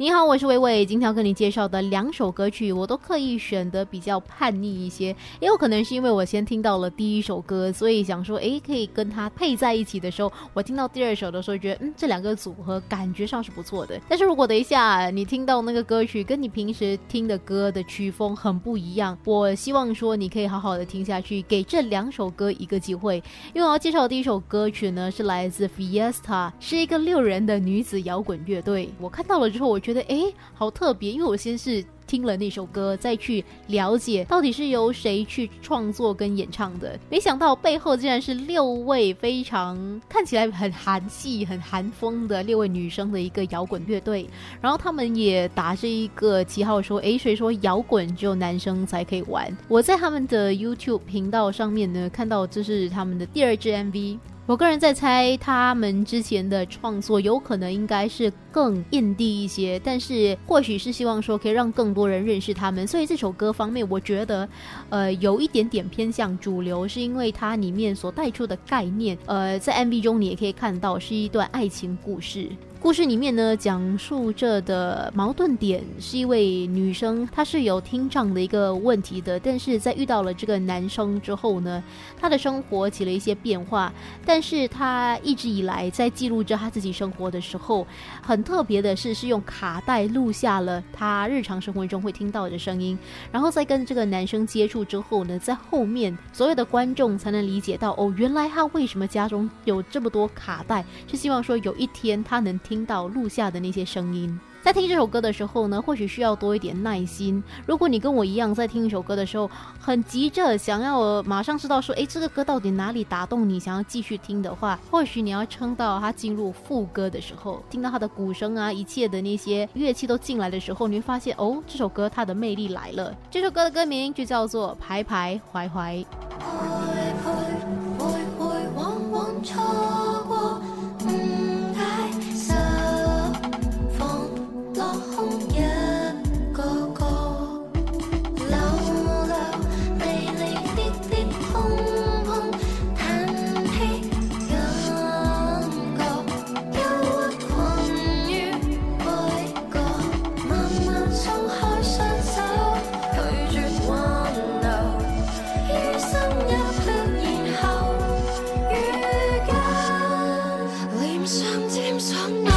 你好，我是伟伟。今天要跟你介绍的两首歌曲，我都刻意选的比较叛逆一些，也有可能是因为我先听到了第一首歌，所以想说，诶，可以跟它配在一起的时候，我听到第二首的时候，觉得嗯，这两个组合感觉上是不错的。但是如果等一下你听到那个歌曲跟你平时听的歌的曲风很不一样，我希望说你可以好好的听下去，给这两首歌一个机会。因为我要介绍的第一首歌曲呢，是来自 Fiesta，是一个六人的女子摇滚乐队。我看到了之后，我觉觉得哎，好特别，因为我先是听了那首歌，再去了解到底是由谁去创作跟演唱的。没想到背后竟然是六位非常看起来很韩系、很韩风的六位女生的一个摇滚乐队。然后他们也打着一个旗号说：“哎，谁说摇滚只有男生才可以玩？”我在他们的 YouTube 频道上面呢，看到这是他们的第二支 MV。我个人在猜，他们之前的创作有可能应该是更印地一些，但是或许是希望说可以让更多人认识他们，所以这首歌方面，我觉得，呃，有一点点偏向主流，是因为它里面所带出的概念，呃，在 MV 中你也可以看到是一段爱情故事。故事里面呢，讲述着的矛盾点是一位女生，她是有听障的一个问题的，但是在遇到了这个男生之后呢，她的生活起了一些变化。但是她一直以来在记录着她自己生活的时候，很特别的是，是用卡带录下了他日常生活中会听到的声音，然后再跟这个男生接触之后呢，在后面所有的观众才能理解到，哦，原来他为什么家中有这么多卡带，是希望说有一天他能。听到录下的那些声音，在听这首歌的时候呢，或许需要多一点耐心。如果你跟我一样，在听一首歌的时候很急着想要马上知道说，哎，这个歌到底哪里打动你，想要继续听的话，或许你要撑到它进入副歌的时候，听到它的鼓声啊，一切的那些乐器都进来的时候，你会发现，哦，这首歌它的魅力来了。这首歌的歌名就叫做《徘徊怀怀》。dim sum, dim sum.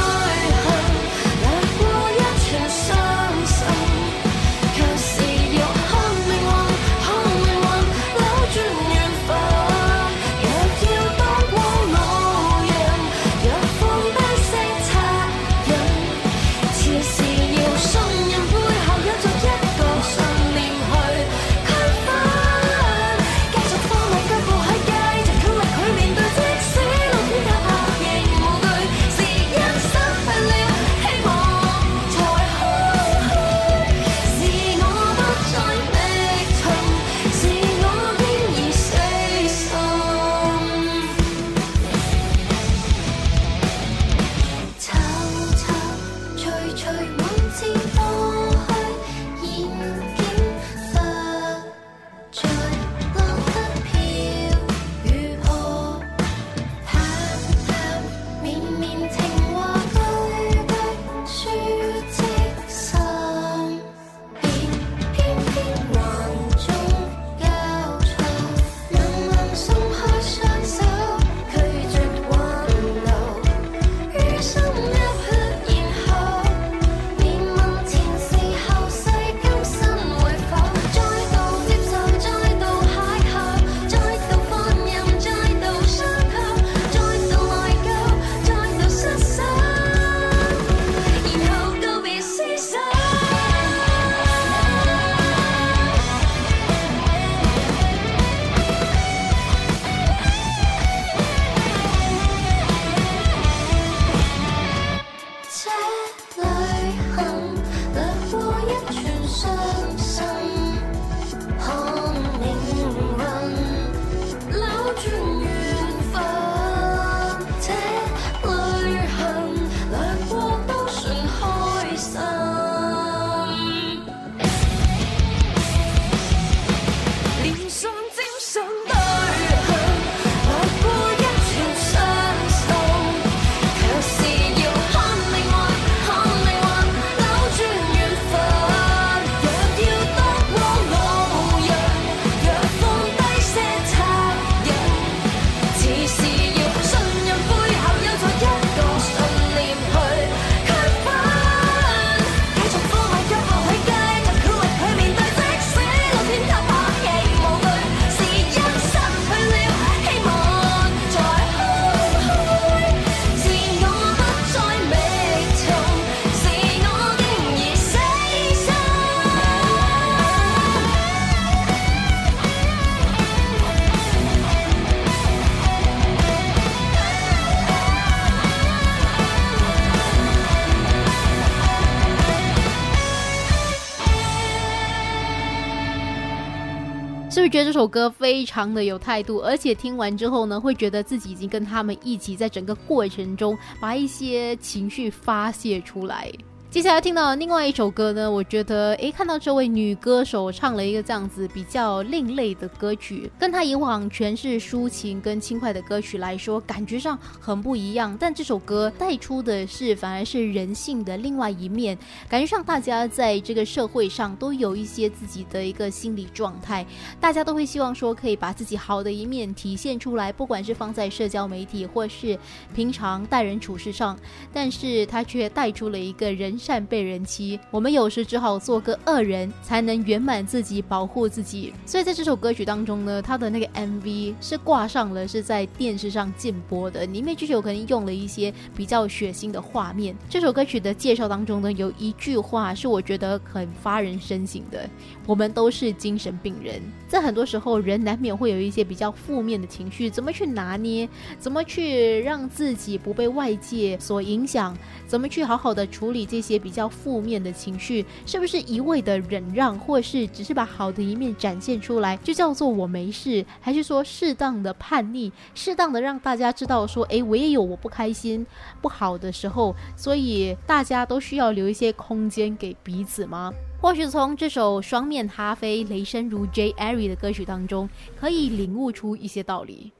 会觉得这首歌非常的有态度？而且听完之后呢，会觉得自己已经跟他们一起在整个过程中把一些情绪发泄出来。接下来听到另外一首歌呢，我觉得诶，看到这位女歌手唱了一个这样子比较另类的歌曲，跟她以往全是抒情跟轻快的歌曲来说，感觉上很不一样。但这首歌带出的是反而是人性的另外一面，感觉上大家在这个社会上都有一些自己的一个心理状态，大家都会希望说可以把自己好的一面体现出来，不管是放在社交媒体或是平常待人处事上，但是他却带出了一个人。善被人欺，我们有时只好做个恶人，才能圆满自己，保护自己。所以在这首歌曲当中呢，他的那个 MV 是挂上了是在电视上禁播的，里面就有可能用了一些比较血腥的画面。这首歌曲的介绍当中呢，有一句话是我觉得很发人深省的：我们都是精神病人。在很多时候，人难免会有一些比较负面的情绪，怎么去拿捏？怎么去让自己不被外界所影响？怎么去好好的处理这些？比较负面的情绪，是不是一味的忍让，或是只是把好的一面展现出来，就叫做我没事？还是说适当的叛逆，适当的让大家知道说，哎，我也有我不开心、不好的时候，所以大家都需要留一些空间给彼此吗？或许从这首《双面咖啡》雷声如 J. Airy 的歌曲当中，可以领悟出一些道理。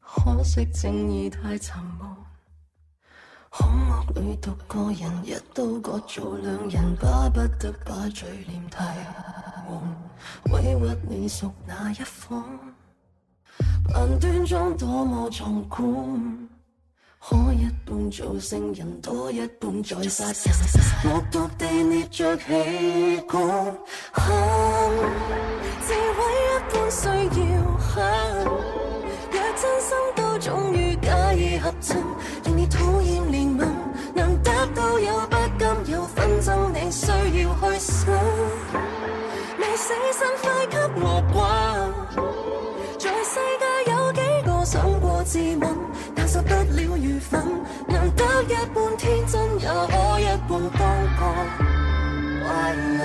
可惜正义太沉默。空屋里独个人，一刀割做两人，巴不得把嘴脸替换，委屈你属哪一方？扮端庄多么壮观，可一半做圣人，多一半在杀人，恶毒地捏着气管，自毁一半需要狠，若真心都终于假意合你。讨厌怜悯，能得到有不甘有纷争，你需要去想。未死心快给我滚！在世界有几个想过自刎，但受不了愚愤，能得一半天真，也可一半当个坏人。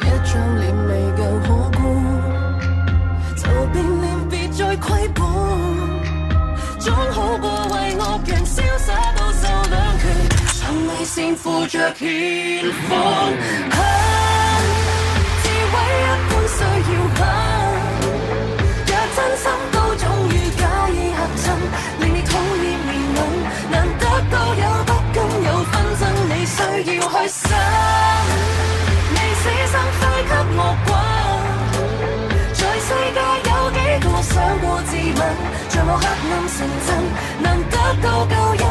一张脸亏本，总好过为恶人潇洒到受两拳，从未先负着欠款。自毁一般需要狠，我黑暗成真，能得到够阴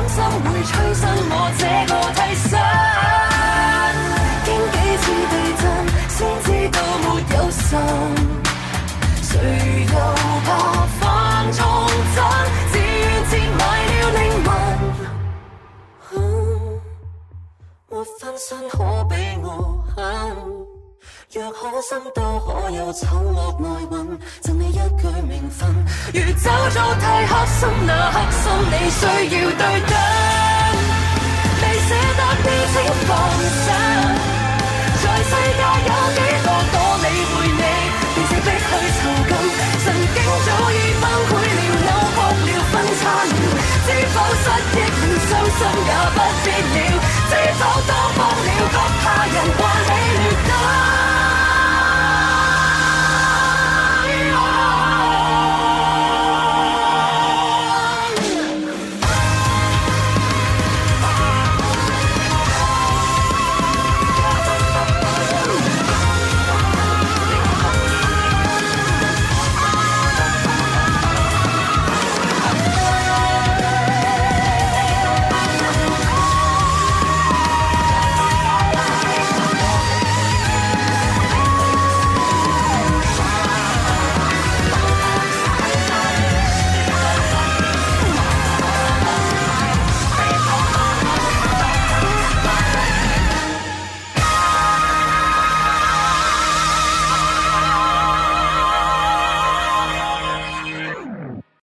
若可心都可有丑恶内蕴，赠你一句名分。如走做太黑心，那黑心你需要对等。未舍得的请放手。在世界有几个多理会你，变成逼去囚禁。神经早已崩溃了，扭曲了，分叉了。知否失忆了，伤心也不必了。知否当放了。不他人